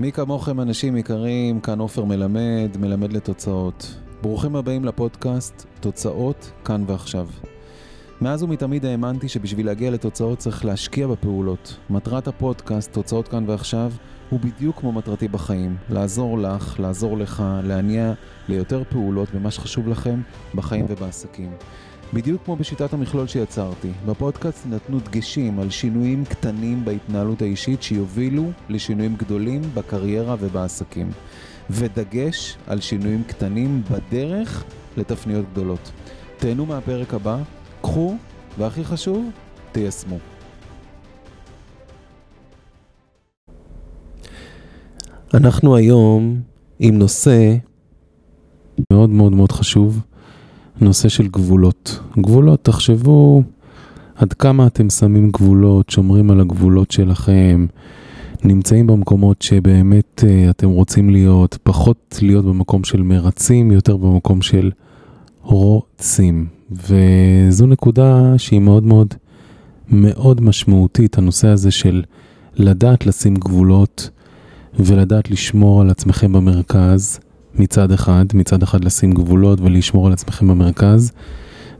מי כמוכם אנשים יקרים, כאן עופר מלמד, מלמד לתוצאות. ברוכים הבאים לפודקאסט תוצאות כאן ועכשיו. מאז ומתמיד האמנתי שבשביל להגיע לתוצאות צריך להשקיע בפעולות. מטרת הפודקאסט, תוצאות כאן ועכשיו, הוא בדיוק כמו מטרתי בחיים. לעזור לך, לעזור לך, להניע ליותר פעולות במה שחשוב לכם בחיים ובעסקים. בדיוק כמו בשיטת המכלול שיצרתי, בפודקאסט נתנו דגשים על שינויים קטנים בהתנהלות האישית שיובילו לשינויים גדולים בקריירה ובעסקים. ודגש על שינויים קטנים בדרך לתפניות גדולות. תהנו מהפרק הבא, קחו, והכי חשוב, תיישמו. אנחנו היום עם נושא מאוד מאוד מאוד חשוב, נושא של גבולות. גבולות, תחשבו עד כמה אתם שמים גבולות, שומרים על הגבולות שלכם, נמצאים במקומות שבאמת uh, אתם רוצים להיות, פחות להיות במקום של מרצים, יותר במקום של רוצים. וזו נקודה שהיא מאוד מאוד מאוד משמעותית, הנושא הזה של לדעת לשים גבולות ולדעת לשמור על עצמכם במרכז. מצד אחד, מצד אחד לשים גבולות ולשמור על עצמכם במרכז,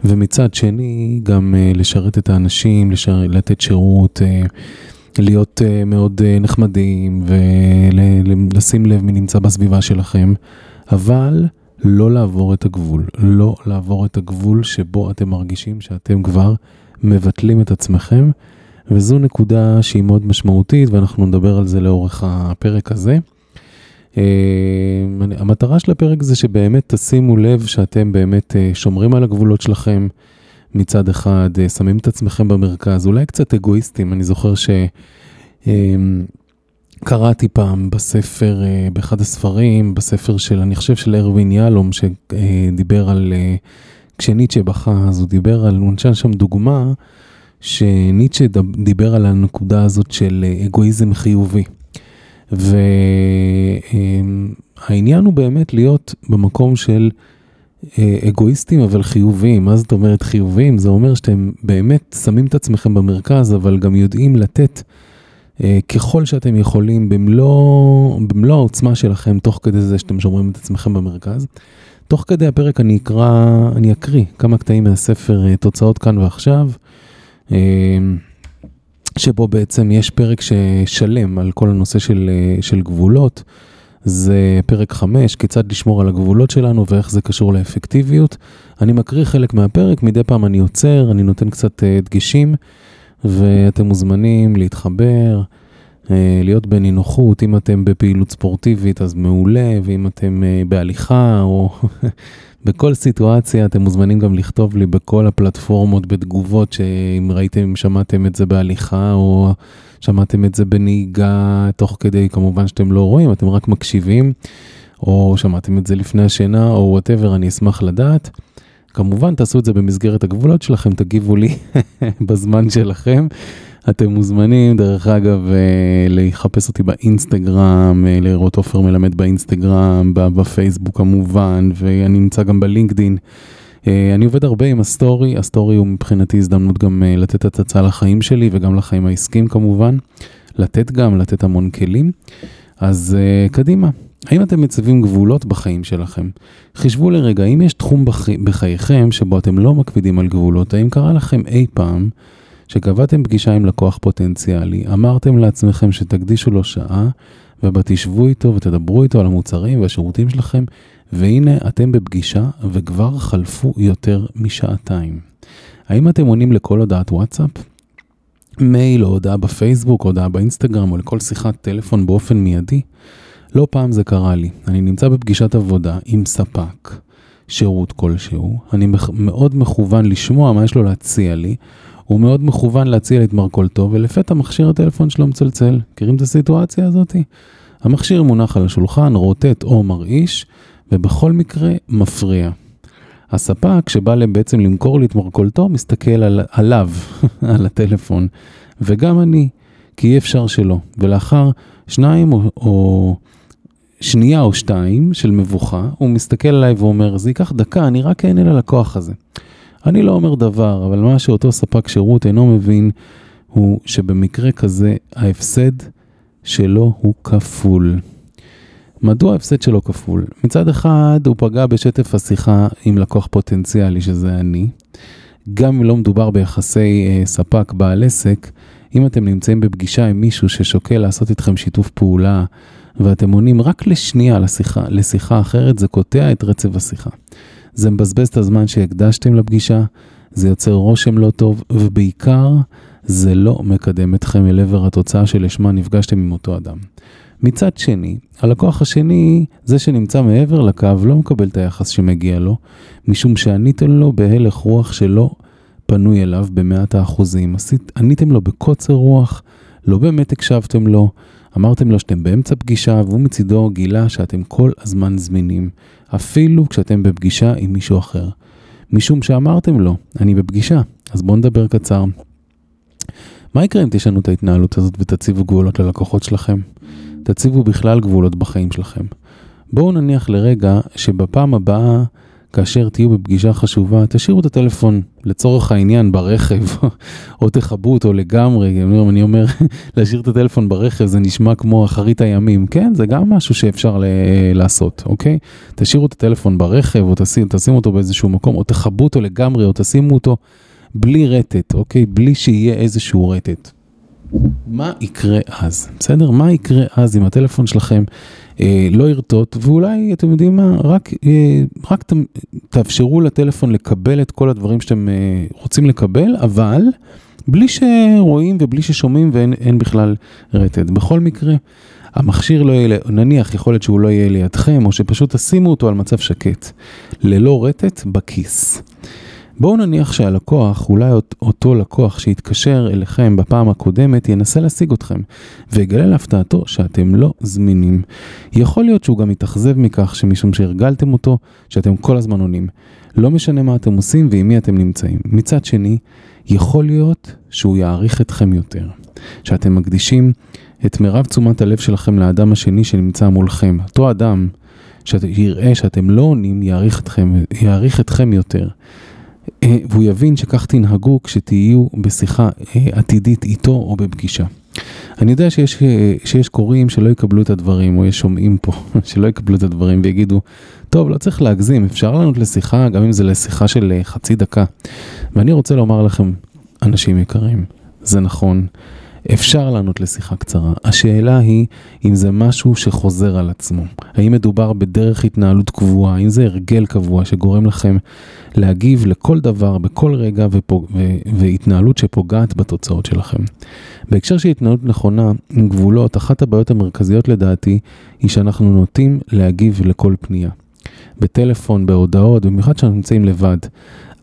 ומצד שני גם uh, לשרת את האנשים, לשר... לתת שירות, uh, להיות uh, מאוד uh, נחמדים ולשים ול... לב מי נמצא בסביבה שלכם, אבל לא לעבור את הגבול, לא לעבור את הגבול שבו אתם מרגישים שאתם כבר מבטלים את עצמכם, וזו נקודה שהיא מאוד משמעותית ואנחנו נדבר על זה לאורך הפרק הזה. Uh, המטרה של הפרק זה שבאמת תשימו לב שאתם באמת uh, שומרים על הגבולות שלכם מצד אחד, uh, שמים את עצמכם במרכז, אולי קצת אגואיסטים, אני זוכר שקראתי uh, פעם בספר, uh, באחד הספרים, בספר של, אני חושב של ארווין יהלום, שדיבר על, כשניטשה בכה, אז הוא דיבר על, הוא נשאר שם דוגמה, שניטשה דיבר על הנקודה הזאת של אגואיזם חיובי. והעניין הוא באמת להיות במקום של אה, אגואיסטים אבל חיוביים. מה זאת אומרת חיוביים? זה אומר שאתם באמת שמים את עצמכם במרכז, אבל גם יודעים לתת אה, ככל שאתם יכולים במלוא, במלוא העוצמה שלכם, תוך כדי זה שאתם שומרים את עצמכם במרכז. תוך כדי הפרק אני אקרא, אני אקריא כמה קטעים מהספר אה, תוצאות כאן ועכשיו. שבו בעצם יש פרק ששלם על כל הנושא של, אה, של גבולות. זה פרק 5, כיצד לשמור על הגבולות שלנו ואיך זה קשור לאפקטיביות. אני מקריא חלק מהפרק, מדי פעם אני עוצר, אני נותן קצת אה, דגשים, ואתם מוזמנים להתחבר, אה, להיות בנינוחות, אם אתם בפעילות ספורטיבית אז מעולה, ואם אתם בהליכה או בכל סיטואציה אתם מוזמנים גם לכתוב לי בכל הפלטפורמות בתגובות שאם ראיתם, אם שמעתם את זה בהליכה או שמעתם את זה בנהיגה תוך כדי, כמובן שאתם לא רואים, אתם רק מקשיבים, או שמעתם את זה לפני השינה או whatever, אני אשמח לדעת. כמובן תעשו את זה במסגרת הגבולות שלכם, תגיבו לי בזמן שלכם. אתם מוזמנים, דרך אגב, אה, לחפש אותי באינסטגרם, אה, לראות עופר מלמד באינסטגרם, בפייסבוק כמובן, ואני נמצא גם בלינקדין. אה, אני עובד הרבה עם ה story, ה story הוא מבחינתי הזדמנות גם לתת את הצצה לחיים שלי וגם לחיים העסקיים כמובן. לתת גם, לתת המון כלים. אז קדימה, האם אתם מציבים גבולות בחיים שלכם? חישבו לרגע, אם יש תחום בחי... בחייכם שבו אתם לא מקפידים על גבולות, האם קרה לכם אי פעם שקבעתם פגישה עם לקוח פוטנציאלי, אמרתם לעצמכם שתקדישו לו שעה, ובה תשבו איתו ותדברו איתו על המוצרים והשירותים שלכם, והנה אתם בפגישה וכבר חלפו יותר משעתיים. האם אתם עונים לכל הודעת וואטסאפ? מייל או הודעה בפייסבוק, הודעה באינסטגרם או לכל שיחת טלפון באופן מיידי? לא פעם זה קרה לי. אני נמצא בפגישת עבודה עם ספק, שירות כלשהו, אני מאוד מכוון לשמוע מה יש לו להציע לי, הוא מאוד מכוון להציע לי את מרכולתו, ולפתע מכשיר הטלפון שלו מצלצל. מכירים את הסיטואציה הזאת? המכשיר מונח על השולחן, רוטט או מרעיש, ובכל מקרה מפריע. הספק שבא בעצם למכור לי את מרכולתו, מסתכל על, עליו, על הטלפון, וגם אני, כי אי אפשר שלא. ולאחר שניים או, או שנייה או שתיים של מבוכה, הוא מסתכל עליי ואומר, זה ייקח דקה, אני רק אענה ללקוח הזה. אני לא אומר דבר, אבל מה שאותו ספק שירות אינו מבין הוא שבמקרה כזה ההפסד שלו הוא כפול. מדוע ההפסד שלו כפול? מצד אחד הוא פגע בשטף השיחה עם לקוח פוטנציאלי שזה אני. גם אם לא מדובר ביחסי אה, ספק בעל עסק, אם אתם נמצאים בפגישה עם מישהו ששוקל לעשות איתכם שיתוף פעולה ואתם עונים רק לשנייה לשיחה, לשיחה אחרת, זה קוטע את רצף השיחה. זה מבזבז את הזמן שהקדשתם לפגישה, זה יוצר רושם לא טוב, ובעיקר זה לא מקדם אתכם אל עבר התוצאה שלשמה נפגשתם עם אותו אדם. מצד שני, הלקוח השני, זה שנמצא מעבר לקו, לא מקבל את היחס שמגיע לו, משום שעניתם לו בהלך רוח שלא פנוי אליו במאת האחוזים. עניתם לו בקוצר רוח, לא באמת הקשבתם לו, אמרתם לו שאתם באמצע פגישה, והוא מצידו גילה שאתם כל הזמן זמינים, אפילו כשאתם בפגישה עם מישהו אחר. משום שאמרתם לו, אני בפגישה, אז בואו נדבר קצר. מה יקרה אם תשנו את ההתנהלות הזאת ותציבו גבולות ללקוחות שלכם? תציבו בכלל גבולות בחיים שלכם. בואו נניח לרגע שבפעם הבאה, כאשר תהיו בפגישה חשובה, תשאירו את הטלפון לצורך העניין ברכב, או תכבו אותו לגמרי. אני אומר, להשאיר את הטלפון ברכב זה נשמע כמו אחרית הימים. כן, זה גם משהו שאפשר לעשות, אוקיי? תשאירו את הטלפון ברכב, או תשימו, תשימו אותו באיזשהו מקום, או תכבו אותו לגמרי, או תשימו אותו בלי רטט, אוקיי? בלי שיהיה איזשהו רטט. מה יקרה אז? בסדר? מה יקרה אז אם הטלפון שלכם לא ירטוט, ואולי, אתם יודעים מה, רק, אה, רק ת, תאפשרו לטלפון לקבל את כל הדברים שאתם אה, רוצים לקבל, אבל בלי שרואים ובלי ששומעים ואין בכלל רטט. בכל מקרה, המכשיר לא יהיה, נניח יכול להיות שהוא לא יהיה לידכם, או שפשוט תשימו אותו על מצב שקט, ללא רטט בכיס. בואו נניח שהלקוח, אולי אותו לקוח שהתקשר אליכם בפעם הקודמת, ינסה להשיג אתכם, ויגלה להפתעתו שאתם לא זמינים. יכול להיות שהוא גם יתאכזב מכך שמשום שהרגלתם אותו, שאתם כל הזמן עונים. לא משנה מה אתם עושים ועם מי אתם נמצאים. מצד שני, יכול להיות שהוא יעריך אתכם יותר. שאתם מקדישים את מירב תשומת הלב שלכם לאדם השני שנמצא מולכם. אותו אדם שיראה שאתם לא עונים, יעריך אתכם, יעריך אתכם יותר. אה, והוא יבין שכך תנהגו כשתהיו בשיחה אה, עתידית איתו או בפגישה. אני יודע שיש, אה, שיש קוראים שלא יקבלו את הדברים, או יש שומעים פה שלא יקבלו את הדברים ויגידו, טוב, לא צריך להגזים, אפשר לענות לשיחה, גם אם זה לשיחה של חצי דקה. ואני רוצה לומר לכם, אנשים יקרים, זה נכון, אפשר לענות לשיחה קצרה. השאלה היא אם זה משהו שחוזר על עצמו. האם מדובר בדרך התנהלות קבועה, האם זה הרגל קבוע שגורם לכם להגיב לכל דבר בכל רגע ופוג... ו... והתנהלות שפוגעת בתוצאות שלכם. בהקשר של התנהלות נכונה עם גבולות, אחת הבעיות המרכזיות לדעתי היא שאנחנו נוטים להגיב לכל פנייה. בטלפון, בהודעות, במיוחד כשאנחנו נמצאים לבד.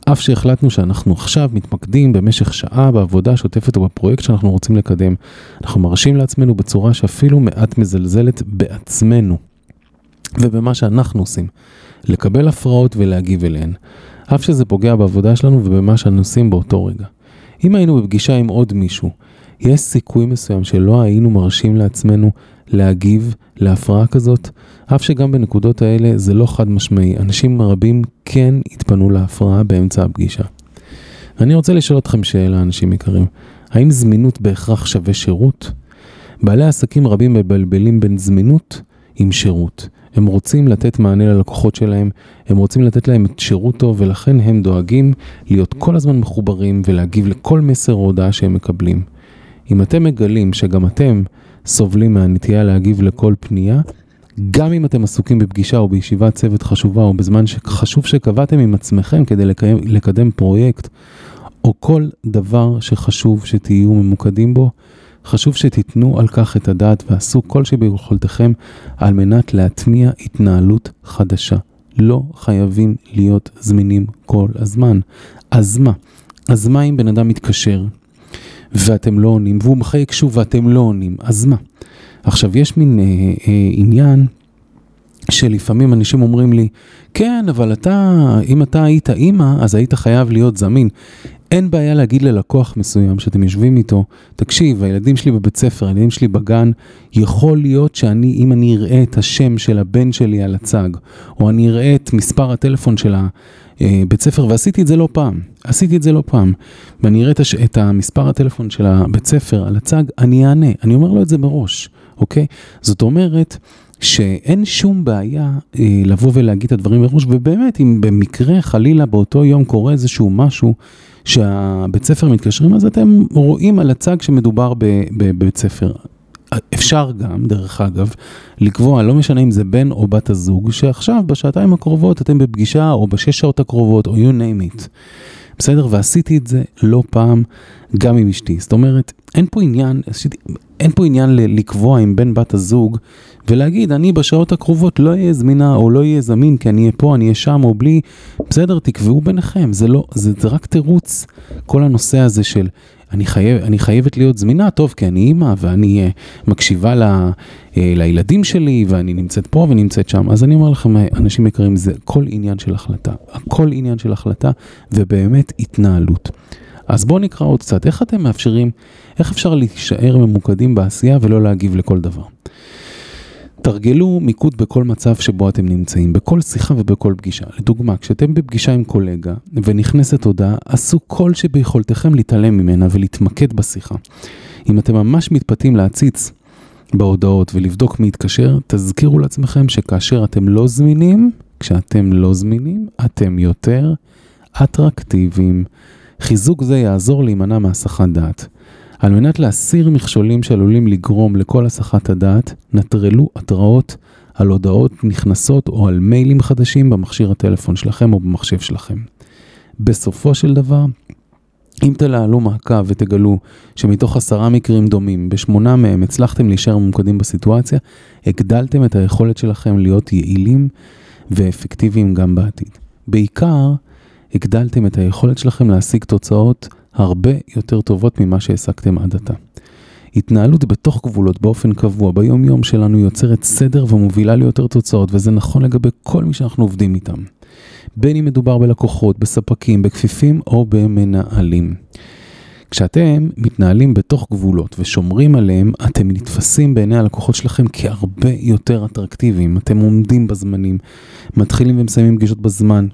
אף שהחלטנו שאנחנו עכשיו מתמקדים במשך שעה בעבודה השוטפת או בפרויקט שאנחנו רוצים לקדם, אנחנו מרשים לעצמנו בצורה שאפילו מעט מזלזלת בעצמנו ובמה שאנחנו עושים, לקבל הפרעות ולהגיב אליהן, אף שזה פוגע בעבודה שלנו ובמה שאנו עושים באותו רגע. אם היינו בפגישה עם עוד מישהו, יש סיכוי מסוים שלא היינו מרשים לעצמנו להגיב להפרעה כזאת, אף שגם בנקודות האלה זה לא חד משמעי, אנשים רבים כן התפנו להפרעה באמצע הפגישה. ואני רוצה לשאול אתכם שאלה, אנשים יקרים, האם זמינות בהכרח שווה שירות? בעלי עסקים רבים מבלבלים בין זמינות עם שירות. הם רוצים לתת מענה ללקוחות שלהם, הם רוצים לתת להם את שירות טוב, ולכן הם דואגים להיות כל הזמן מחוברים ולהגיב לכל מסר או הודעה שהם מקבלים. אם אתם מגלים שגם אתם סובלים מהנטייה להגיב לכל פנייה, גם אם אתם עסוקים בפגישה או בישיבת צוות חשובה או בזמן שחשוב שקבעתם עם עצמכם כדי לקיים, לקדם פרויקט, או כל דבר שחשוב שתהיו ממוקדים בו, חשוב שתיתנו על כך את הדעת ועשו כל שביכולתכם על מנת להטמיע התנהלות חדשה. לא חייבים להיות זמינים כל הזמן. אז מה? אז מה אם בן אדם מתקשר ואתם לא עונים, והוא מחייק שוב ואתם לא עונים, אז מה? עכשיו, יש מין אה, אה, עניין שלפעמים אנשים אומרים לי, כן, אבל אתה, אם אתה היית אימא, אז היית חייב להיות זמין. אין בעיה להגיד ללקוח מסוים שאתם יושבים איתו, תקשיב, הילדים שלי בבית ספר, הילדים שלי בגן, יכול להיות שאני, אם אני אראה את השם של הבן שלי על הצג, או אני אראה את מספר הטלפון של אה, בית ספר, ועשיתי את זה לא פעם, עשיתי את זה לא פעם, ואני אראה את, הש... את המספר הטלפון של הבית ספר על הצג, אני אענה, אני אומר לו את זה מראש, אוקיי? זאת אומרת, שאין שום בעיה אה, לבוא ולהגיד את הדברים מראש, ובאמת, אם במקרה, חלילה, באותו יום קורה איזשהו משהו שהבית ספר מתקשרים, אז אתם רואים על הצג שמדובר בבית ספר. אפשר גם, דרך אגב, לקבוע, לא משנה אם זה בן או בת הזוג, שעכשיו, בשעתיים הקרובות, אתם בפגישה, או בשש שעות הקרובות, או you name it. בסדר? ועשיתי את זה לא פעם, גם עם אשתי. זאת אומרת, אין פה עניין, אין פה עניין לקבוע עם בן בת הזוג ולהגיד, אני בשעות הקרובות לא אהיה זמינה או לא אהיה זמין כי אני אהיה פה, אני אהיה שם או בלי, בסדר, תקבעו ביניכם, זה לא, זה, זה רק תירוץ, כל הנושא הזה של אני, חייב, אני חייבת להיות זמינה, טוב, כי אני אימא ואני uh, מקשיבה ל, uh, לילדים שלי ואני נמצאת פה ונמצאת שם. אז אני אומר לכם, אנשים יקרים, זה כל עניין של החלטה. הכל עניין של החלטה ובאמת התנהלות. אז בואו נקרא עוד קצת, איך אתם מאפשרים, איך אפשר להישאר ממוקדים בעשייה ולא להגיב לכל דבר. תרגלו מיקוד בכל מצב שבו אתם נמצאים, בכל שיחה ובכל פגישה. לדוגמה, כשאתם בפגישה עם קולגה ונכנסת הודעה, עשו כל שביכולתכם להתעלם ממנה ולהתמקד בשיחה. אם אתם ממש מתפתים להציץ בהודעות ולבדוק מי יתקשר, תזכירו לעצמכם שכאשר אתם לא זמינים, כשאתם לא זמינים, אתם יותר אטרקטיביים. חיזוק זה יעזור להימנע מהסחת דעת. על מנת להסיר מכשולים שעלולים לגרום לכל הסחת הדעת, נטרלו התראות על הודעות נכנסות או על מיילים חדשים במכשיר הטלפון שלכם או במחשב שלכם. בסופו של דבר, אם תלעלו מעקב ותגלו שמתוך עשרה מקרים דומים, בשמונה מהם הצלחתם להישאר ממוקדים בסיטואציה, הגדלתם את היכולת שלכם להיות יעילים ואפקטיביים גם בעתיד. בעיקר, הגדלתם את היכולת שלכם להשיג תוצאות הרבה יותר טובות ממה שהעסקתם עד עתה. התנהלות בתוך גבולות באופן קבוע ביום יום שלנו יוצרת סדר ומובילה ליותר תוצאות וזה נכון לגבי כל מי שאנחנו עובדים איתם. בין אם מדובר בלקוחות, בספקים, בכפיפים או במנהלים. כשאתם מתנהלים בתוך גבולות ושומרים עליהם, אתם נתפסים בעיני הלקוחות שלכם כהרבה יותר אטרקטיביים. אתם עומדים בזמנים, מתחילים ומסיימים פגישות בזמן,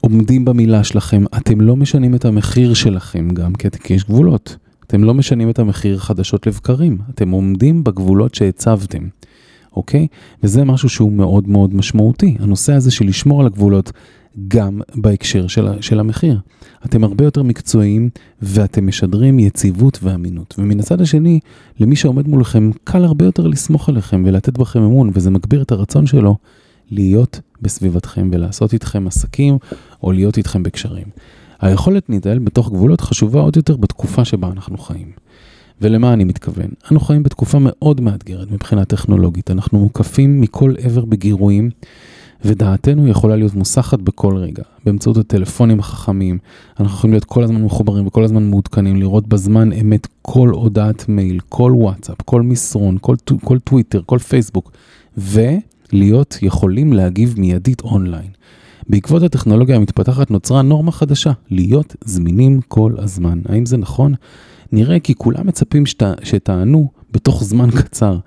עומדים במילה שלכם, אתם לא משנים את המחיר שלכם גם, כי יש גבולות. אתם לא משנים את המחיר חדשות לבקרים, אתם עומדים בגבולות שהצבתם, אוקיי? וזה משהו שהוא מאוד מאוד משמעותי, הנושא הזה של לשמור על הגבולות גם בהקשר של, של המחיר. אתם הרבה יותר מקצועיים ואתם משדרים יציבות ואמינות. ומן הצד השני, למי שעומד מולכם, קל הרבה יותר לסמוך עליכם ולתת בכם אמון, וזה מגביר את הרצון שלו להיות בסביבתכם ולעשות איתכם עסקים או להיות איתכם בקשרים. היכולת להתנהל בתוך גבולות חשובה עוד יותר בתקופה שבה אנחנו חיים. ולמה אני מתכוון? אנו חיים בתקופה מאוד מאתגרת מבחינה טכנולוגית. אנחנו מוקפים מכל עבר בגירויים, ודעתנו יכולה להיות מוסחת בכל רגע. באמצעות הטלפונים החכמים, אנחנו יכולים להיות כל הזמן מחוברים וכל הזמן מעודכנים, לראות בזמן אמת כל הודעת מייל, כל וואטסאפ, כל מסרון, כל, כל טוויטר, כל פייסבוק, ולהיות יכולים להגיב מיידית אונליין. בעקבות הטכנולוגיה המתפתחת נוצרה נורמה חדשה, להיות זמינים כל הזמן. האם זה נכון? נראה כי כולם מצפים שת, שתענו בתוך זמן קצר.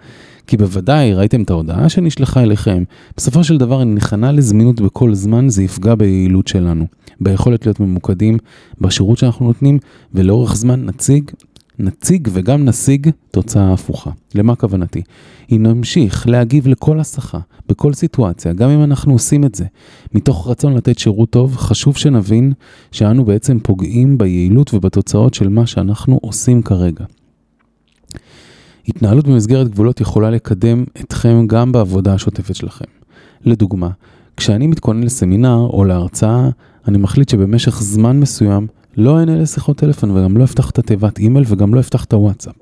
כי בוודאי ראיתם את ההודעה שנשלחה אליכם. בסופו של דבר, אם נכנע לזמינות בכל זמן, זה יפגע ביעילות שלנו, ביכולת להיות ממוקדים בשירות שאנחנו נותנים, ולאורך זמן נציג נציג וגם נשיג תוצאה הפוכה. למה כוונתי? אם נמשיך להגיב לכל הסחה, בכל סיטואציה, גם אם אנחנו עושים את זה, מתוך רצון לתת שירות טוב, חשוב שנבין שאנו בעצם פוגעים ביעילות ובתוצאות של מה שאנחנו עושים כרגע. התנהלות במסגרת גבולות יכולה לקדם אתכם גם בעבודה השוטפת שלכם. לדוגמה, כשאני מתכונן לסמינר או להרצאה, אני מחליט שבמשך זמן מסוים לא אענה לשיחות טלפון וגם לא אפתח את התיבת אימייל וגם לא אפתח את הוואטסאפ.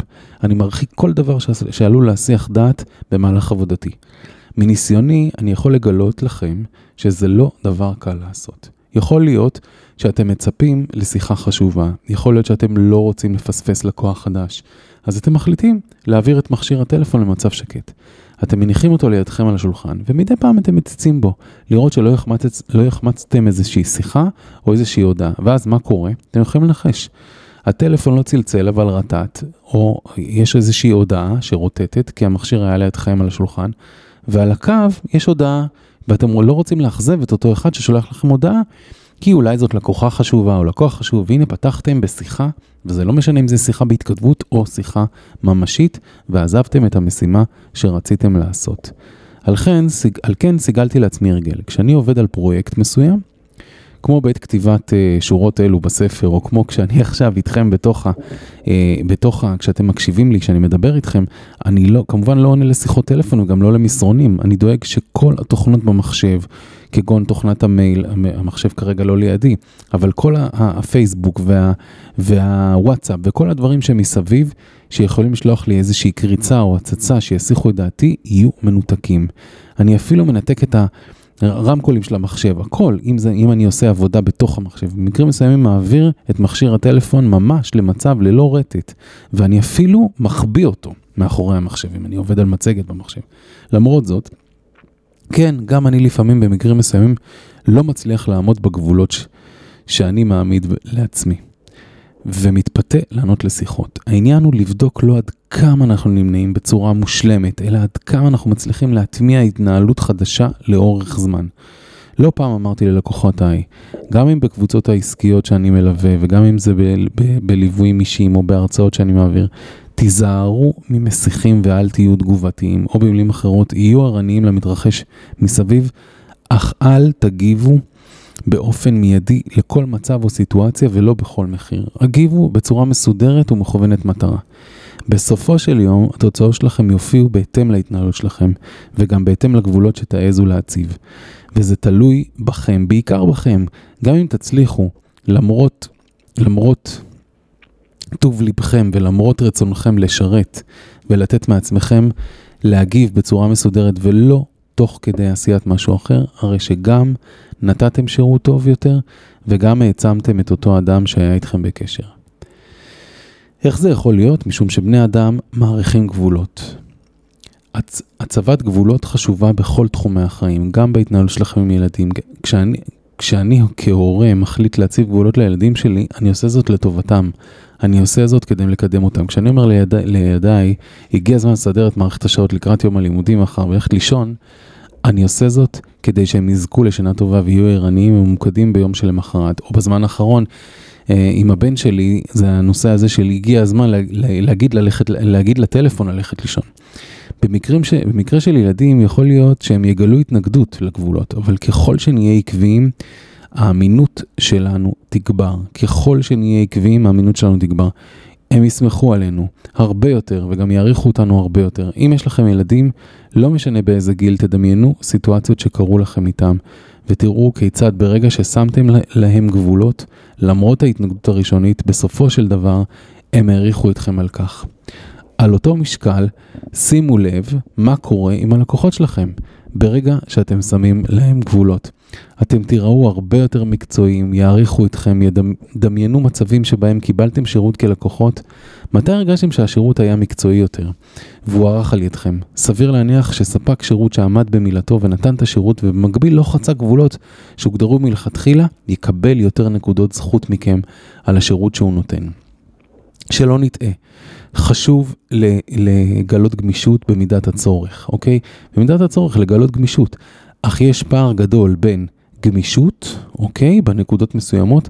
אני מרחיק כל דבר שעלול להסיח דעת במהלך עבודתי. מניסיוני, אני יכול לגלות לכם שזה לא דבר קל לעשות. יכול להיות שאתם מצפים לשיחה חשובה, יכול להיות שאתם לא רוצים לפספס לקוח חדש, אז אתם מחליטים להעביר את מכשיר הטלפון למצב שקט. אתם מניחים אותו לידכם על השולחן, ומדי פעם אתם מציצים בו, לראות שלא יחמצ... לא יחמצתם איזושהי שיחה או איזושהי הודעה, ואז מה קורה? אתם יכולים לנחש. הטלפון לא צלצל אבל רטט, או יש איזושהי הודעה שרוטטת, כי המכשיר היה לידכם על השולחן, ועל הקו יש הודעה ואתם לא רוצים לאכזב את אותו אחד ששולח לכם הודעה, כי אולי זאת לקוחה חשובה או לקוח חשוב, והנה פתחתם בשיחה, וזה לא משנה אם זה שיחה בהתכתבות או שיחה ממשית, ועזבתם את המשימה שרציתם לעשות. על כן, על כן סיגלתי לעצמי הרגל. כשאני עובד על פרויקט מסוים, כמו בעת כתיבת uh, שורות אלו בספר, או כמו כשאני עכשיו איתכם בתוך ה... uh, בתוך ה... כשאתם מקשיבים לי, כשאני מדבר איתכם, אני לא, כמובן לא עונה לשיחות טלפון וגם לא למסרונים. אני דואג שכל התוכנות במחשב, כגון תוכנת המייל, המחשב כרגע לא לידי, אבל כל הפייסבוק וה, והוואטסאפ וכל הדברים שמסביב, שיכולים לשלוח לי איזושהי קריצה או הצצה שיסיחו את דעתי, יהיו מנותקים. אני אפילו מנתק את ה... רמקולים של המחשב, הכל, אם, זה, אם אני עושה עבודה בתוך המחשב. במקרים מסוימים מעביר את מכשיר הטלפון ממש למצב ללא רטט, ואני אפילו מחביא אותו מאחורי המחשב, אם אני עובד על מצגת במחשב. למרות זאת, כן, גם אני לפעמים במקרים מסוימים לא מצליח לעמוד בגבולות ש- שאני מעמיד לעצמי. ומתפתה לענות לשיחות. העניין הוא לבדוק לא עד כמה אנחנו נמנעים בצורה מושלמת, אלא עד כמה אנחנו מצליחים להטמיע התנהלות חדשה לאורך זמן. לא פעם אמרתי ללקוחותיי, גם אם בקבוצות העסקיות שאני מלווה, וגם אם זה בליוויים אישיים או בהרצאות שאני מעביר, תיזהרו ממסיכים ואל תהיו תגובתיים, או במילים אחרות, יהיו ערניים למתרחש מסביב, אך אל תגיבו באופן מיידי לכל מצב או סיטואציה ולא בכל מחיר. הגיבו בצורה מסודרת ומכוונת מטרה. בסופו של יום, התוצאות שלכם יופיעו בהתאם להתנהלות שלכם, וגם בהתאם לגבולות שתעזו להציב. וזה תלוי בכם, בעיקר בכם. גם אם תצליחו, למרות, למרות טוב ליבכם ולמרות רצונכם לשרת ולתת מעצמכם, להגיב בצורה מסודרת ולא תוך כדי עשיית משהו אחר, הרי שגם נתתם שירות טוב יותר וגם העצמתם את אותו אדם שהיה איתכם בקשר. איך זה יכול להיות? משום שבני אדם מעריכים גבולות. הצ... הצבת גבולות חשובה בכל תחומי החיים, גם בהתנהלות שלכם עם ילדים. כשאני, כשאני כהורה מחליט להציב גבולות לילדים שלי, אני עושה זאת לטובתם. אני עושה זאת כדי לקדם אותם. כשאני אומר לידי, לידיי, הגיע הזמן לסדר את מערכת השעות לקראת יום הלימודים מחר וללכת לישון, אני עושה זאת כדי שהם יזכו לשנה טובה ויהיו ערניים וממוקדים ביום שלמחרת, או בזמן האחרון. אה, עם הבן שלי, זה הנושא הזה של הגיע הזמן להגיד, ללכת, להגיד לטלפון ללכת לישון. ש, במקרה של ילדים יכול להיות שהם יגלו התנגדות לגבולות, אבל ככל שנהיה עקביים, האמינות שלנו תגבר. ככל שנהיה עקביים, האמינות שלנו תגבר. הם יסמכו עלינו הרבה יותר וגם יעריכו אותנו הרבה יותר. אם יש לכם ילדים, לא משנה באיזה גיל, תדמיינו סיטואציות שקרו לכם איתם, ותראו כיצד ברגע ששמתם להם גבולות, למרות ההתנגדות הראשונית, בסופו של דבר הם העריכו אתכם על כך. על אותו משקל, שימו לב מה קורה עם הלקוחות שלכם ברגע שאתם שמים להם גבולות. אתם תיראו הרבה יותר מקצועיים, יעריכו אתכם, ידמיינו מצבים שבהם קיבלתם שירות כלקוחות. מתי הרגשתם שהשירות היה מקצועי יותר והוא ערך על ידכם? סביר להניח שספק שירות שעמד במילתו ונתן את השירות ובמקביל לא חצה גבולות שהוגדרו מלכתחילה, יקבל יותר נקודות זכות מכם על השירות שהוא נותן. שלא נטעה, חשוב לגלות גמישות במידת הצורך, אוקיי? במידת הצורך לגלות גמישות, אך יש פער גדול בין גמישות, אוקיי? בנקודות מסוימות,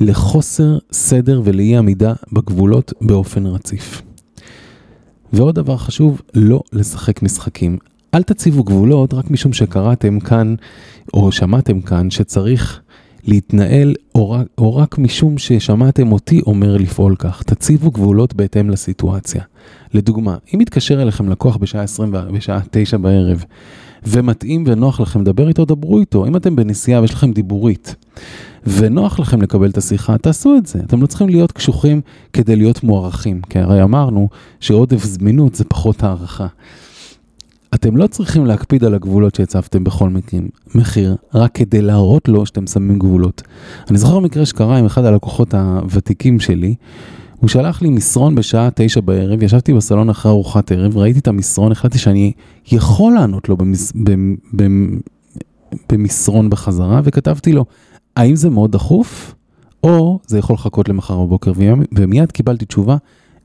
לחוסר סדר ולאי עמידה בגבולות באופן רציף. ועוד דבר חשוב, לא לשחק משחקים. אל תציבו גבולות רק משום שקראתם כאן או שמעתם כאן שצריך להתנהל או רק, או רק משום ששמעתם אותי אומר לפעול כך. תציבו גבולות בהתאם לסיטואציה. לדוגמה, אם מתקשר אליכם לקוח בשעה 20 בשעה 9 בערב, ומתאים ונוח לכם לדבר איתו, דברו איתו. אם אתם בנסיעה ויש לכם דיבורית, ונוח לכם לקבל את השיחה, תעשו את זה. אתם לא צריכים להיות קשוחים כדי להיות מוערכים, כי הרי אמרנו שעודף זמינות זה פחות הערכה. אתם לא צריכים להקפיד על הגבולות שהצבתם בכל מקרים, מחיר, רק כדי להראות לו שאתם שמים גבולות. אני זוכר מקרה שקרה עם אחד הלקוחות הוותיקים שלי, הוא שלח לי מסרון בשעה תשע בערב, ישבתי בסלון אחרי ארוחת ערב, ראיתי את המסרון, החלטתי שאני יכול לענות לו במס, במס, במסרון בחזרה, וכתבתי לו, האם זה מאוד דחוף, או זה יכול לחכות למחר בבוקר, ומיד קיבלתי תשובה,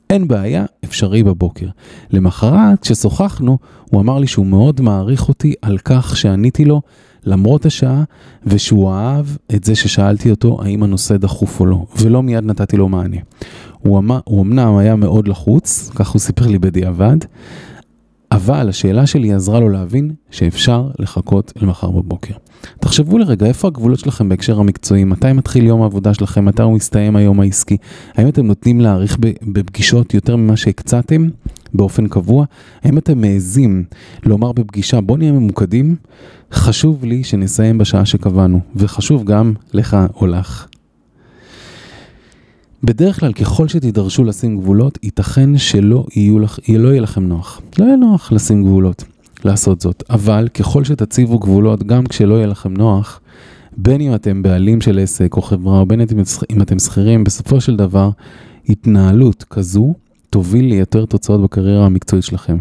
אין בעיה, אפשרי בבוקר. למחרת, כששוחחנו, הוא אמר לי שהוא מאוד מעריך אותי על כך שעניתי לו למרות השעה, ושהוא אהב את זה ששאלתי אותו האם הנושא דחוף או לא, ולא מיד נתתי לו מענה. הוא, אמר, הוא אמנם היה מאוד לחוץ, כך הוא סיפר לי בדיעבד, אבל השאלה שלי עזרה לו להבין שאפשר לחכות למחר בבוקר. תחשבו לרגע, איפה הגבולות שלכם בהקשר המקצועי? מתי מתחיל יום העבודה שלכם? מתי הוא מסתיים היום העסקי? האם אתם נותנים להאריך בפגישות יותר ממה שהקצתם באופן קבוע? האם אתם מעזים לומר בפגישה, בוא נהיה ממוקדים? חשוב לי שנסיים בשעה שקבענו, וחשוב גם לך או לך. בדרך כלל ככל שתידרשו לשים גבולות, ייתכן שלא יהיו לך, לא יהיה לכם נוח. לא יהיה נוח לשים גבולות, לעשות זאת. אבל ככל שתציבו גבולות, גם כשלא יהיה לכם נוח, בין אם אתם בעלים של עסק או חברה, או בין אם אתם שכירים, בסופו של דבר, התנהלות כזו תוביל ליותר תוצאות בקריירה המקצועית שלכם.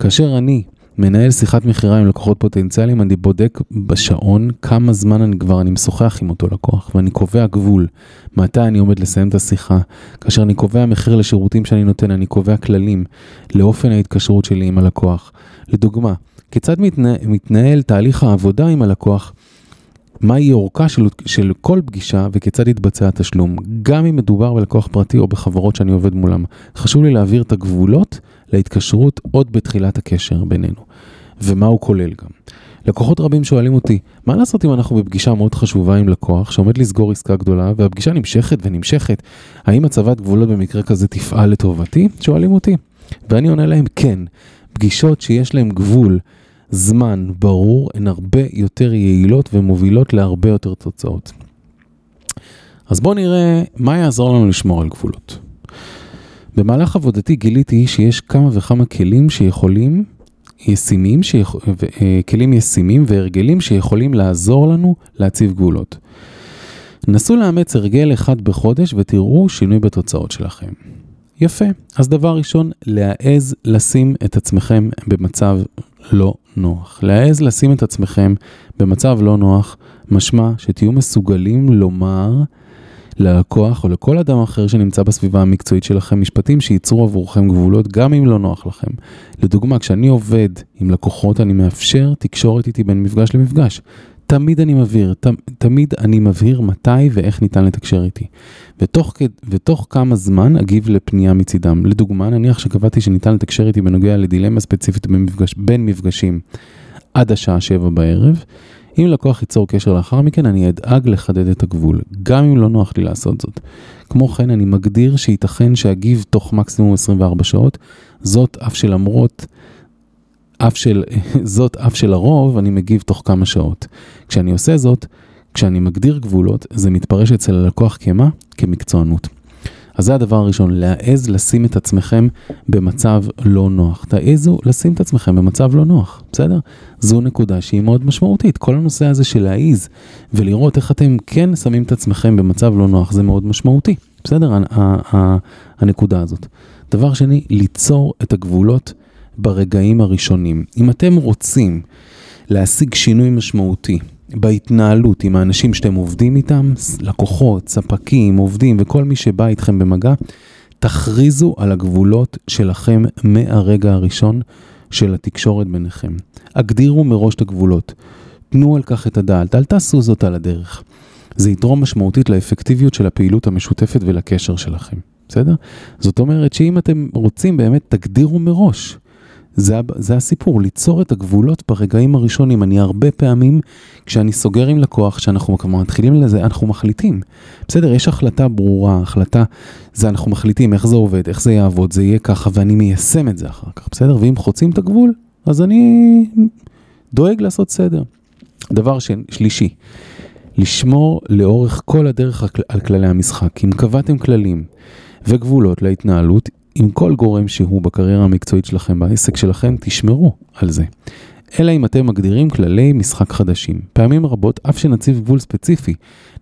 כאשר אני מנהל שיחת מכירה עם לקוחות פוטנציאליים, אני בודק בשעון כמה זמן אני כבר, אני משוחח עם אותו לקוח, ואני קובע גבול, מתי אני עומד לסיים את השיחה. כאשר אני קובע מחיר לשירותים שאני נותן, אני קובע כללים לאופן ההתקשרות שלי עם הלקוח. לדוגמה, כיצד מתנהל, מתנהל תהליך העבודה עם הלקוח? מהי אורכה של, של כל פגישה וכיצד יתבצע התשלום, גם אם מדובר בלקוח פרטי או בחברות שאני עובד מולם. חשוב לי להעביר את הגבולות להתקשרות עוד בתחילת הקשר בינינו, ומה הוא כולל גם. לקוחות רבים שואלים אותי, מה לעשות אם אנחנו בפגישה מאוד חשובה עם לקוח שעומד לסגור עסקה גדולה והפגישה נמשכת ונמשכת, האם הצבת גבולות במקרה כזה תפעל לטובתי? שואלים אותי. ואני עונה להם, כן, פגישות שיש להן גבול זמן ברור הן הרבה יותר יעילות ומובילות להרבה יותר תוצאות. אז בואו נראה מה יעזור לנו לשמור על גבולות. במהלך עבודתי גיליתי שיש כמה וכמה כלים שיכולים, ישימים, שיכ... אה, כלים ישימים והרגלים שיכולים לעזור לנו להציב גבולות. נסו לאמץ הרגל אחד בחודש ותראו שינוי בתוצאות שלכם. יפה. אז דבר ראשון, להעז לשים את עצמכם במצב לא נוח. להעז לשים את עצמכם במצב לא נוח, משמע שתהיו מסוגלים לומר ללקוח או לכל אדם אחר שנמצא בסביבה המקצועית שלכם משפטים שייצרו עבורכם גבולות גם אם לא נוח לכם. לדוגמה, כשאני עובד עם לקוחות אני מאפשר תקשורת איתי בין מפגש למפגש. תמיד אני מבהיר, ת, תמיד אני מבהיר מתי ואיך ניתן לתקשר איתי. ותוך, ותוך כמה זמן אגיב לפנייה מצידם. לדוגמה, נניח שקבעתי שניתן לתקשר איתי בנוגע לדילמה ספציפית במפגש, בין מפגשים עד השעה שבע בערב. אם לקוח ייצור קשר לאחר מכן, אני אדאג לחדד את הגבול, גם אם לא נוח לי לעשות זאת. כמו כן, אני מגדיר שייתכן שאגיב תוך מקסימום 24 שעות, זאת אף שלמרות אף של, זאת אף של הרוב, אני מגיב תוך כמה שעות. כשאני עושה זאת, כשאני מגדיר גבולות, זה מתפרש אצל הלקוח כמה? כמקצוענות. אז זה הדבר הראשון, להעז לשים את עצמכם במצב לא נוח. תעזו לשים את עצמכם במצב לא נוח, בסדר? זו נקודה שהיא מאוד משמעותית. כל הנושא הזה של להעיז ולראות איך אתם כן שמים את עצמכם במצב לא נוח, זה מאוד משמעותי, בסדר? הנקודה הזאת. דבר שני, ליצור את הגבולות ברגעים הראשונים. אם אתם רוצים להשיג שינוי משמעותי בהתנהלות עם האנשים שאתם עובדים איתם, לקוחות, ספקים, עובדים וכל מי שבא איתכם במגע, תכריזו על הגבולות שלכם מהרגע הראשון של התקשורת ביניכם. הגדירו מראש את הגבולות. תנו על כך את הדעת, אל תעשו זאת על הדרך. זה יתרום משמעותית לאפקטיביות של הפעילות המשותפת ולקשר שלכם, בסדר? זאת אומרת שאם אתם רוצים באמת, תגדירו מראש. זה, זה הסיפור, ליצור את הגבולות ברגעים הראשונים. אני הרבה פעמים, כשאני סוגר עם לקוח, כשאנחנו מתחילים לזה, אנחנו מחליטים. בסדר, יש החלטה ברורה, החלטה, זה אנחנו מחליטים איך זה עובד, איך זה יעבוד, זה יהיה ככה, ואני מיישם את זה אחר כך, בסדר? ואם חוצים את הגבול, אז אני דואג לעשות סדר. דבר ש... שלישי, לשמור לאורך כל הדרך על כללי המשחק. אם קבעתם כללים וגבולות להתנהלות, עם כל גורם שהוא בקריירה המקצועית שלכם, בעסק שלכם, תשמרו על זה. אלא אם אתם מגדירים כללי משחק חדשים. פעמים רבות, אף שנציב גבול ספציפי,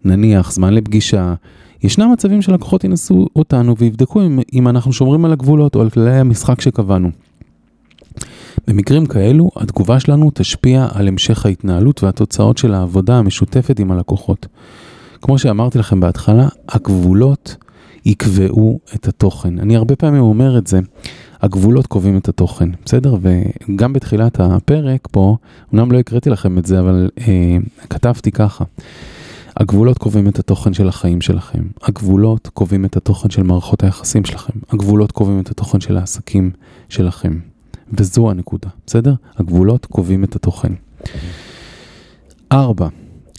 נניח זמן לפגישה, ישנם מצבים שלקוחות ינסו אותנו ויבדקו אם, אם אנחנו שומרים על הגבולות או על כללי המשחק שקבענו. במקרים כאלו, התגובה שלנו תשפיע על המשך ההתנהלות והתוצאות של העבודה המשותפת עם הלקוחות. כמו שאמרתי לכם בהתחלה, הגבולות יקבעו את התוכן. אני הרבה פעמים אומר את זה, הגבולות קובעים את התוכן, בסדר? וגם בתחילת הפרק פה, אמנם לא הקראתי לכם את זה, אבל אה, כתבתי ככה. הגבולות קובעים את התוכן של החיים שלכם. הגבולות קובעים את התוכן של מערכות היחסים שלכם. הגבולות קובעים את התוכן של העסקים שלכם. וזו הנקודה, בסדר? הגבולות קובעים את התוכן. ארבע,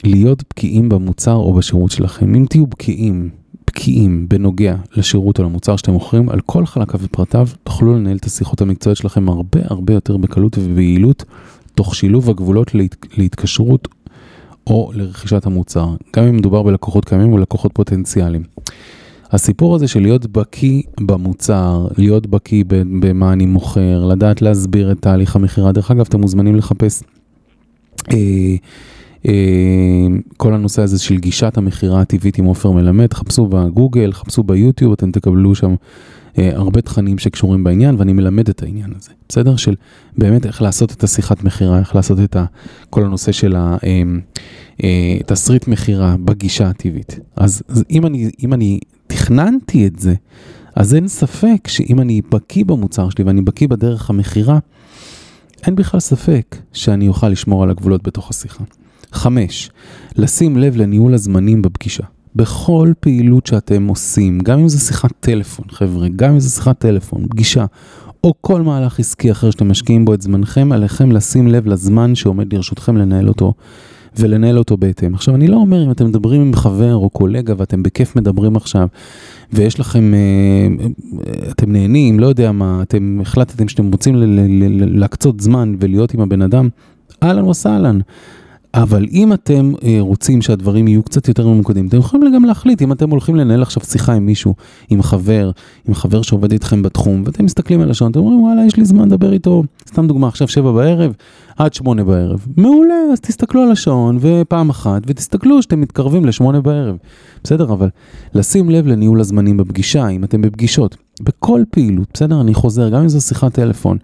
להיות בקיאים במוצר או בשירות שלכם. אם תהיו בקיאים, בקיאים בנוגע לשירות או למוצר שאתם מוכרים, על כל חלקיו ופרטיו, תוכלו לנהל את השיחות המקצועיות שלכם הרבה הרבה יותר בקלות וביעילות, תוך שילוב הגבולות להת, להתקשרות או לרכישת המוצר, גם אם מדובר בלקוחות קיימים או לקוחות פוטנציאליים. הסיפור הזה של להיות בקיא במוצר, להיות בקיא במה אני מוכר, לדעת להסביר את תהליך המכירה, דרך אגב, אתם מוזמנים לחפש אה, כל הנושא הזה של גישת המכירה הטבעית עם עופר מלמד, חפשו בגוגל, חפשו ביוטיוב, אתם תקבלו שם אה, הרבה תכנים שקשורים בעניין, ואני מלמד את העניין הזה, בסדר? של באמת איך לעשות את השיחת מכירה, איך לעשות את כל הנושא של התסריט מכירה בגישה הטבעית. אז אם, אני, אם אני תכננתי את זה, אז אין ספק שאם אני בקיא במוצר שלי ואני בקיא בדרך המכירה, אין בכלל ספק שאני אוכל לשמור על הגבולות בתוך השיחה. חמש, לשים לב לניהול הזמנים בפגישה. בכל פעילות שאתם עושים, גם אם זה שיחת טלפון, חבר'ה, גם אם זה שיחת טלפון, פגישה, או כל מהלך עסקי אחר שאתם משקיעים בו את זמנכם, עליכם לשים לב לזמן שעומד לרשותכם לנהל אותו ולנהל אותו בהתאם. עכשיו, אני לא אומר אם אתם מדברים עם חבר או קולגה ואתם בכיף מדברים עכשיו, ויש לכם, אה, אתם נהנים, לא יודע מה, אתם החלטתם שאתם רוצים להקצות זמן ולהיות עם הבן אדם, אהלן וסהלן. אבל אם אתם אה, רוצים שהדברים יהיו קצת יותר ממוקדים, אתם יכולים גם להחליט אם אתם הולכים לנהל עכשיו שיחה עם מישהו, עם חבר, עם חבר שעובד איתכם בתחום, ואתם מסתכלים על השעון, אתם אומרים וואלה יש לי זמן לדבר איתו, סתם דוגמה עכשיו שבע בערב, עד שמונה בערב. מעולה, אז תסתכלו על השעון ופעם אחת, ותסתכלו שאתם מתקרבים לשמונה בערב. בסדר, אבל לשים לב לניהול הזמנים בפגישה, אם אתם בפגישות, בכל פעילות, בסדר, אני חוזר, גם אם זו שיחת טלפון.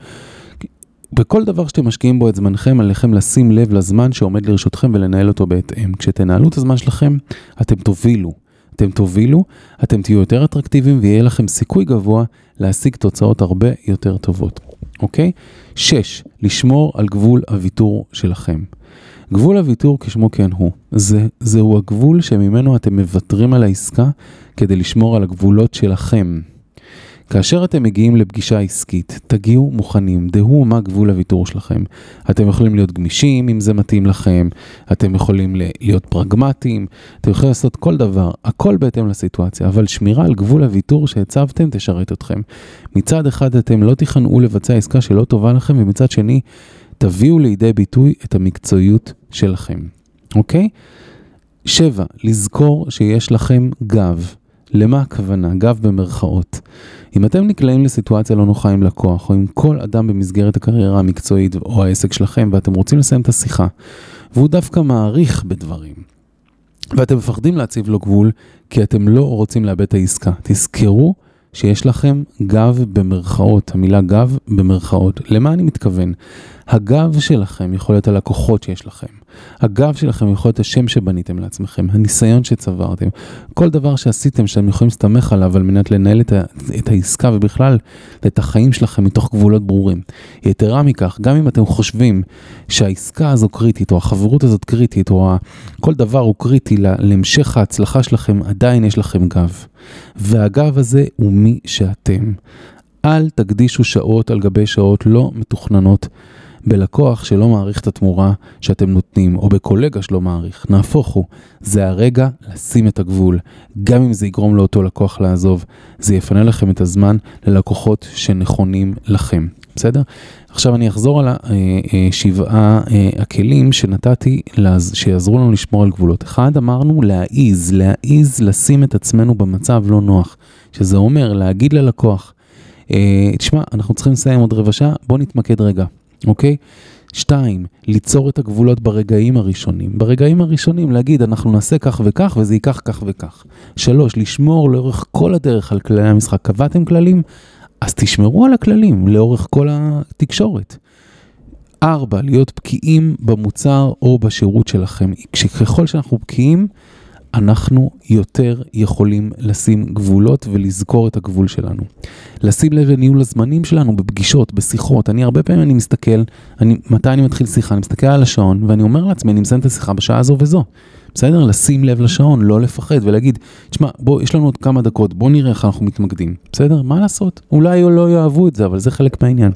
בכל דבר שאתם משקיעים בו את זמנכם, עליכם לשים לב לזמן שעומד לרשותכם ולנהל אותו בהתאם. כשתנהלו את הזמן שלכם, אתם תובילו. אתם תובילו, אתם תהיו יותר אטרקטיביים ויהיה לכם סיכוי גבוה להשיג תוצאות הרבה יותר טובות, אוקיי? 6. לשמור על גבול הוויתור שלכם. גבול הוויתור כשמו כן הוא, זה, זהו הגבול שממנו אתם מוותרים על העסקה כדי לשמור על הגבולות שלכם. כאשר אתם מגיעים לפגישה עסקית, תגיעו מוכנים, דהו מה גבול הוויתור שלכם. אתם יכולים להיות גמישים אם זה מתאים לכם, אתם יכולים להיות פרגמטיים, אתם יכולים לעשות כל דבר, הכל בהתאם לסיטואציה, אבל שמירה על גבול הוויתור שהצבתם תשרת אתכם. מצד אחד אתם לא תיכנעו לבצע עסקה שלא טובה לכם, ומצד שני תביאו לידי ביטוי את המקצועיות שלכם, אוקיי? שבע, לזכור שיש לכם גב. למה הכוונה? גב במרכאות. אם אתם נקלעים לסיטואציה לא נוחה עם לקוח, או עם כל אדם במסגרת הקריירה המקצועית או העסק שלכם, ואתם רוצים לסיים את השיחה, והוא דווקא מעריך בדברים, ואתם מפחדים להציב לו גבול, כי אתם לא רוצים לאבד את העסקה. תזכרו שיש לכם גב במרכאות, המילה גב במרכאות. למה אני מתכוון? הגב שלכם יכול להיות הלקוחות שיש לכם. הגב שלכם יכול להיות השם שבניתם לעצמכם, הניסיון שצברתם, כל דבר שעשיתם שאתם יכולים להסתמך עליו על מנת לנהל את, ה, את העסקה ובכלל את החיים שלכם מתוך גבולות ברורים. יתרה מכך, גם אם אתם חושבים שהעסקה הזו קריטית, או החברות הזאת קריטית, או כל דבר הוא קריטי להמשך ההצלחה שלכם, עדיין יש לכם גב. והגב הזה הוא מי שאתם. אל תקדישו שעות על גבי שעות לא מתוכננות בלקוח שלא מעריך את התמורה שאתם נותנים, או בקולגה שלא מעריך. נהפוך הוא, זה הרגע לשים את הגבול. גם אם זה יגרום לאותו לקוח לעזוב, זה יפנה לכם את הזמן ללקוחות שנכונים לכם. בסדר? עכשיו אני אחזור על השבעה אה, הכלים שנתתי שיעזרו לנו לשמור על גבולות. אחד, אמרנו להעיז, להעיז לשים את עצמנו במצב לא נוח, שזה אומר להגיד ללקוח, אה, תשמע, אנחנו צריכים לסיים עוד רבע שעה, בוא נתמקד רגע. אוקיי? שתיים, ליצור את הגבולות ברגעים הראשונים. ברגעים הראשונים להגיד, אנחנו נעשה כך וכך וזה ייקח כך וכך. שלוש, לשמור לאורך כל הדרך על כללי המשחק. קבעתם כללים? אז תשמרו על הכללים לאורך כל התקשורת. ארבע, להיות בקיאים במוצר או בשירות שלכם. ככל שאנחנו בקיאים, אנחנו יותר יכולים לשים גבולות ולזכור את הגבול שלנו. לשים לב לניהול הזמנים שלנו בפגישות, בשיחות. אני הרבה פעמים אני מסתכל, אני, מתי אני מתחיל שיחה, אני מסתכל על השעון ואני אומר לעצמי, אני מסיים את השיחה בשעה הזו וזו. בסדר? לשים לב לשעון, לא לפחד ולהגיד, תשמע, בוא, יש לנו עוד כמה דקות, בוא נראה איך אנחנו מתמקדים. בסדר? מה לעשות? אולי לא יאהבו את זה, אבל זה חלק מהעניין.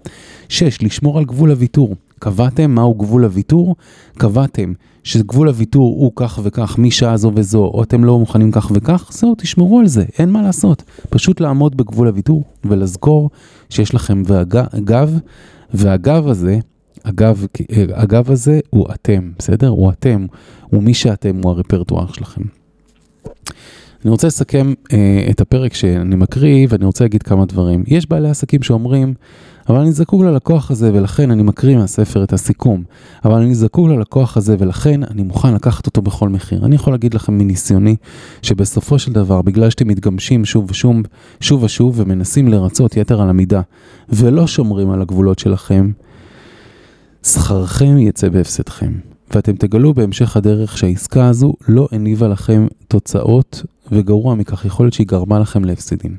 שש, לשמור על גבול הוויתור. קבעתם מהו גבול הוויתור? קבעתם שגבול הוויתור הוא כך וכך משעה זו וזו, או אתם לא מוכנים כך וכך, זהו, תשמרו על זה, אין מה לעשות. פשוט לעמוד בגבול הוויתור ולזכור שיש לכם גב, והגב הזה, הגב, הגב הזה הוא אתם, בסדר? הוא אתם, הוא מי שאתם, הוא הרפרטואר שלכם. אני רוצה לסכם אה, את הפרק שאני מקריא ואני רוצה להגיד כמה דברים. יש בעלי עסקים שאומרים, אבל אני זקוק ללקוח הזה ולכן אני מקריא מהספר את הסיכום. אבל אני זקוק ללקוח הזה ולכן אני מוכן לקחת אותו בכל מחיר. אני יכול להגיד לכם מניסיוני שבסופו של דבר, בגלל שאתם מתגמשים שוב ושוב, שוב ושוב ומנסים לרצות יתר על המידה ולא שומרים על הגבולות שלכם, שכרכם יצא בהפסדכם. ואתם תגלו בהמשך הדרך שהעסקה הזו לא הניבה לכם תוצאות, וגרוע מכך, יכול להיות שהיא גרמה לכם להפסדים.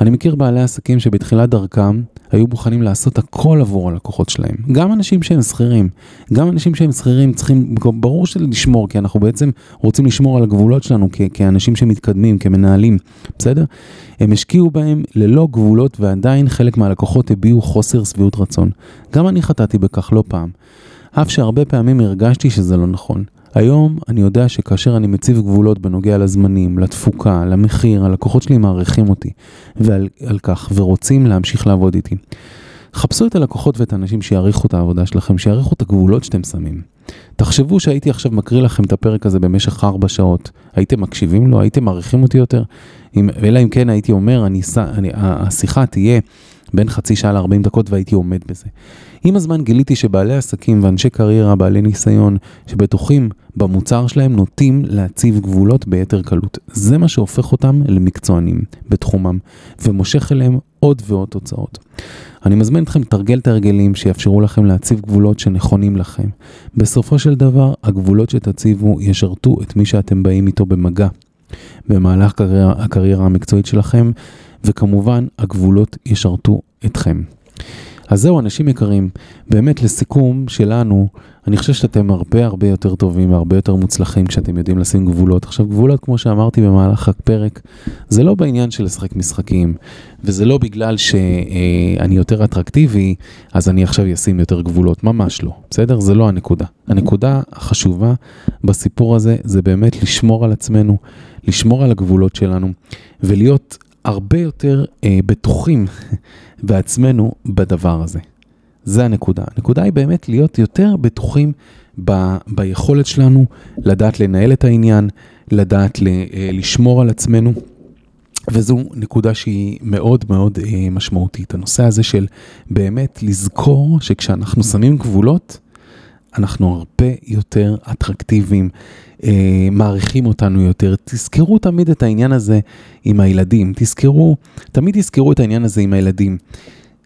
אני מכיר בעלי עסקים שבתחילת דרכם היו מוכנים לעשות הכל עבור הלקוחות שלהם. גם אנשים שהם שכירים, גם אנשים שהם שכירים צריכים, ברור שזה לשמור, כי אנחנו בעצם רוצים לשמור על הגבולות שלנו כ- כאנשים שמתקדמים, כמנהלים, בסדר? הם השקיעו בהם ללא גבולות ועדיין חלק מהלקוחות הביעו חוסר שביעות רצון. גם אני חטאתי בכך לא פעם. אף שהרבה פעמים הרגשתי שזה לא נכון. היום אני יודע שכאשר אני מציב גבולות בנוגע לזמנים, לתפוקה, למחיר, הלקוחות שלי מעריכים אותי ועל כך ורוצים להמשיך לעבוד איתי. חפשו את הלקוחות ואת האנשים שיעריכו את העבודה שלכם, שיעריכו את הגבולות שאתם שמים. תחשבו שהייתי עכשיו מקריא לכם את הפרק הזה במשך ארבע שעות. הייתם מקשיבים לו? הייתם מעריכים אותי יותר? אם, אלא אם כן הייתי אומר, אני, אני, השיחה תהיה בין חצי שעה ל-40 דקות והייתי עומד בזה. עם הזמן גיליתי שבעלי עסקים ואנשי קריירה, בעלי ניסיון, שבטוחים במוצר שלהם, נוטים להציב גבולות ביתר קלות. זה מה שהופך אותם למקצוענים בתחומם, ומושך אליהם עוד ועוד תוצאות. אני מזמין אתכם לתרגל את ההרגלים שיאפשרו לכם להציב גבולות שנכונים לכם. בסופו של דבר, הגבולות שתציבו ישרתו את מי שאתם באים איתו במגע. במהלך הקריירה, הקריירה המקצועית שלכם, וכמובן, הגבולות ישרתו אתכם. אז זהו, אנשים יקרים, באמת לסיכום שלנו, אני חושב שאתם הרבה הרבה יותר טובים והרבה יותר מוצלחים כשאתם יודעים לשים גבולות. עכשיו, גבולות, כמו שאמרתי במהלך הפרק, זה לא בעניין של לשחק משחקים, וזה לא בגלל שאני יותר אטרקטיבי, אז אני עכשיו אשים יותר גבולות, ממש לא, בסדר? זה לא הנקודה. הנקודה החשובה בסיפור הזה זה באמת לשמור על עצמנו, לשמור על הגבולות שלנו, ולהיות הרבה יותר אה, בטוחים בעצמנו בדבר הזה. זה הנקודה. הנקודה היא באמת להיות יותר בטוחים ב, ביכולת שלנו לדעת לנהל את העניין, לדעת ל, אה, לשמור על עצמנו. וזו נקודה שהיא מאוד מאוד אה, משמעותית. הנושא הזה של באמת לזכור שכשאנחנו שמים גבולות, אנחנו הרבה יותר אטרקטיביים, אה, מעריכים אותנו יותר. תזכרו תמיד את העניין הזה עם הילדים, תזכרו, תמיד תזכרו את העניין הזה עם הילדים.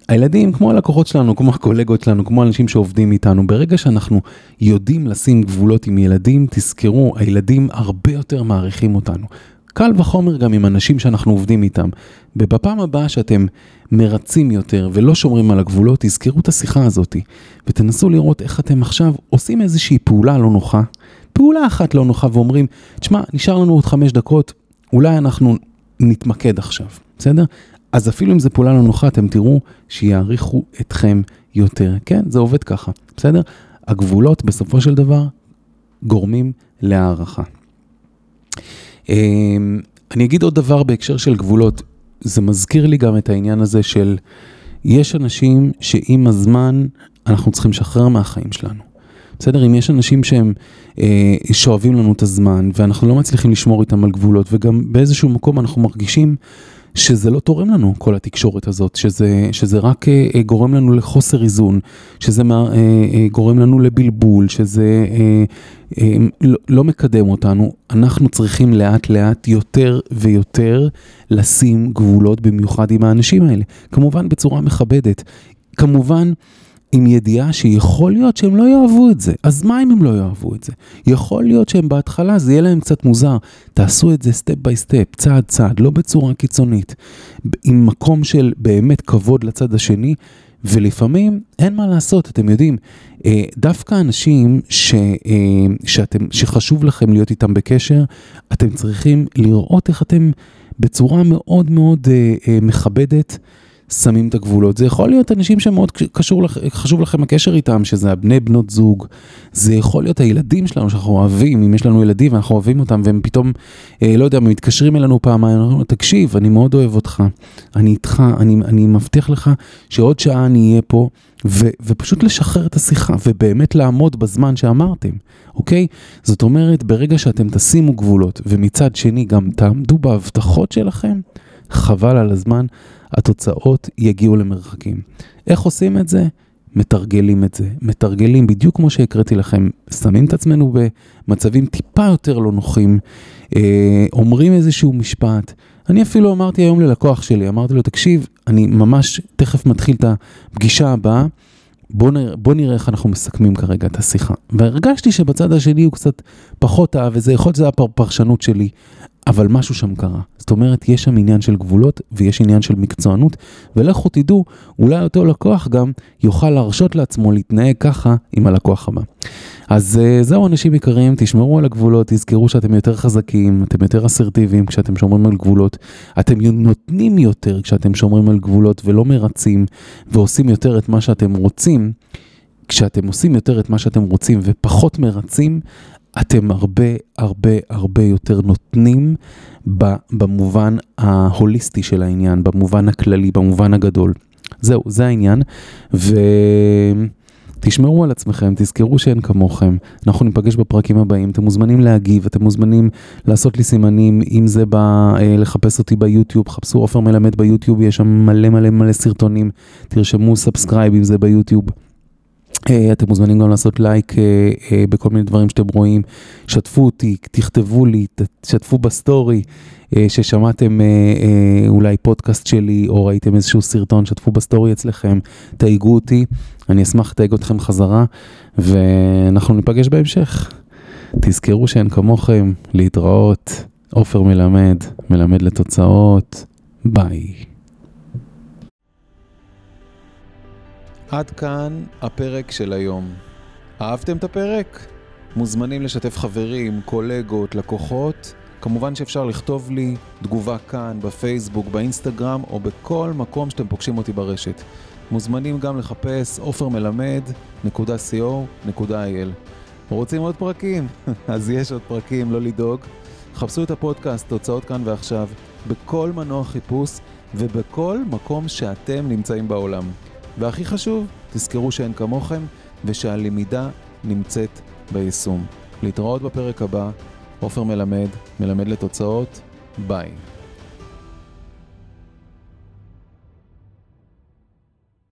הילדים, כמו הלקוחות שלנו, כמו הקולגות שלנו, כמו אנשים שעובדים איתנו, ברגע שאנחנו יודעים לשים גבולות עם ילדים, תזכרו, הילדים הרבה יותר מעריכים אותנו. קל וחומר גם עם אנשים שאנחנו עובדים איתם. ובפעם הבאה שאתם מרצים יותר ולא שומרים על הגבולות, תזכרו את השיחה הזאת ותנסו לראות איך אתם עכשיו עושים איזושהי פעולה לא נוחה, פעולה אחת לא נוחה ואומרים, תשמע, נשאר לנו עוד חמש דקות, אולי אנחנו נתמקד עכשיו, בסדר? אז אפילו אם זו פעולה לא נוחה, אתם תראו שיעריכו אתכם יותר. כן, זה עובד ככה, בסדר? הגבולות בסופו של דבר גורמים להערכה. אמ, אני אגיד עוד דבר בהקשר של גבולות, זה מזכיר לי גם את העניין הזה של, יש אנשים שעם הזמן אנחנו צריכים לשחרר מהחיים שלנו. בסדר? אם יש אנשים שהם אה, שואבים לנו את הזמן ואנחנו לא מצליחים לשמור איתם על גבולות וגם באיזשהו מקום אנחנו מרגישים שזה לא תורם לנו, כל התקשורת הזאת, שזה, שזה רק אה, אה, גורם לנו לחוסר איזון, שזה אה, אה, גורם לנו לבלבול, שזה אה, אה, לא, לא מקדם אותנו. אנחנו צריכים לאט לאט יותר ויותר לשים גבולות, במיוחד עם האנשים האלה. כמובן בצורה מכבדת. כמובן... עם ידיעה שיכול להיות שהם לא יאהבו את זה. אז מה אם הם לא יאהבו את זה? יכול להיות שהם בהתחלה, זה יהיה להם קצת מוזר. תעשו את זה step by step, צעד צעד, לא בצורה קיצונית. עם מקום של באמת כבוד לצד השני, ולפעמים אין מה לעשות, אתם יודעים, אה, דווקא אנשים ש, אה, שאתם, שחשוב לכם להיות איתם בקשר, אתם צריכים לראות איך אתם בצורה מאוד מאוד אה, מכבדת. שמים את הגבולות. זה יכול להיות אנשים שמאוד קשור, חשוב לכם הקשר איתם, שזה הבני בנות זוג. זה יכול להיות הילדים שלנו שאנחנו אוהבים, אם יש לנו ילדים ואנחנו אוהבים אותם, והם פתאום, אה, לא יודע, מתקשרים אלינו פעמיים, אומרים, תקשיב, אני מאוד אוהב אותך, אני איתך, אני, אני מבטיח לך שעוד שעה אני אהיה פה, ו, ופשוט לשחרר את השיחה, ובאמת לעמוד בזמן שאמרתם, אוקיי? זאת אומרת, ברגע שאתם תשימו גבולות, ומצד שני גם תעמדו בהבטחות שלכם, חבל על הזמן. התוצאות יגיעו למרחקים. איך עושים את זה? מתרגלים את זה. מתרגלים בדיוק כמו שהקראתי לכם, שמים את עצמנו במצבים טיפה יותר לא נוחים, אה, אומרים איזשהו משפט. אני אפילו אמרתי היום ללקוח שלי, אמרתי לו, תקשיב, אני ממש תכף מתחיל את הפגישה הבאה. בוא, נראה, בוא נראה איך אנחנו מסכמים כרגע את השיחה. והרגשתי שבצד השני הוא קצת פחות אהב וזה, יכול להיות שזה הפרשנות שלי, אבל משהו שם קרה. זאת אומרת, יש שם עניין של גבולות ויש עניין של מקצוענות, ולכו תדעו, אולי אותו לקוח גם יוכל להרשות לעצמו להתנהג ככה עם הלקוח הבא. אז uh, זהו אנשים יקרים, תשמרו על הגבולות, תזכרו שאתם יותר חזקים, אתם יותר אסרטיביים כשאתם שומרים על גבולות, אתם נותנים יותר כשאתם שומרים על גבולות ולא מרצים ועושים יותר את מה שאתם רוצים. כשאתם עושים יותר את מה שאתם רוצים ופחות מרצים, אתם הרבה הרבה הרבה יותר נותנים במובן ההוליסטי של העניין, במובן הכללי, במובן הגדול. זהו, זה העניין. ותשמרו על עצמכם, תזכרו שאין כמוכם. אנחנו ניפגש בפרקים הבאים, אתם מוזמנים להגיב, אתם מוזמנים לעשות לי סימנים, אם זה ב... אה, לחפש אותי ביוטיוב, חפשו עופר מלמד ביוטיוב, יש שם מלא מלא מלא סרטונים, תרשמו subscribe אם זה ביוטיוב. אה, אתם מוזמנים גם לעשות לייק אה, אה, בכל מיני דברים שאתם רואים, שתפו אותי, תכתבו לי, תשתפו ב story ששמעתם אולי פודקאסט שלי או ראיתם איזשהו סרטון, שתפו ב story אצלכם, תייגו אותי, אני אשמח לתייג אתכם חזרה ואנחנו ניפגש בהמשך. תזכרו שאין כמוכם, להתראות, עופר מלמד, מלמד לתוצאות, ביי. עד כאן הפרק של היום. אהבתם את הפרק? מוזמנים לשתף חברים, קולגות, לקוחות. כמובן שאפשר לכתוב לי תגובה כאן, בפייסבוק, באינסטגרם או בכל מקום שאתם פוגשים אותי ברשת. מוזמנים גם לחפש עופרמלמד.co.il. רוצים עוד פרקים? אז יש עוד פרקים, לא לדאוג. חפשו את הפודקאסט, תוצאות כאן ועכשיו, בכל מנוע חיפוש ובכל מקום שאתם נמצאים בעולם. והכי חשוב, תזכרו שאין כמוכם ושהלמידה נמצאת ביישום. להתראות בפרק הבא, עופר מלמד, מלמד לתוצאות, ביי.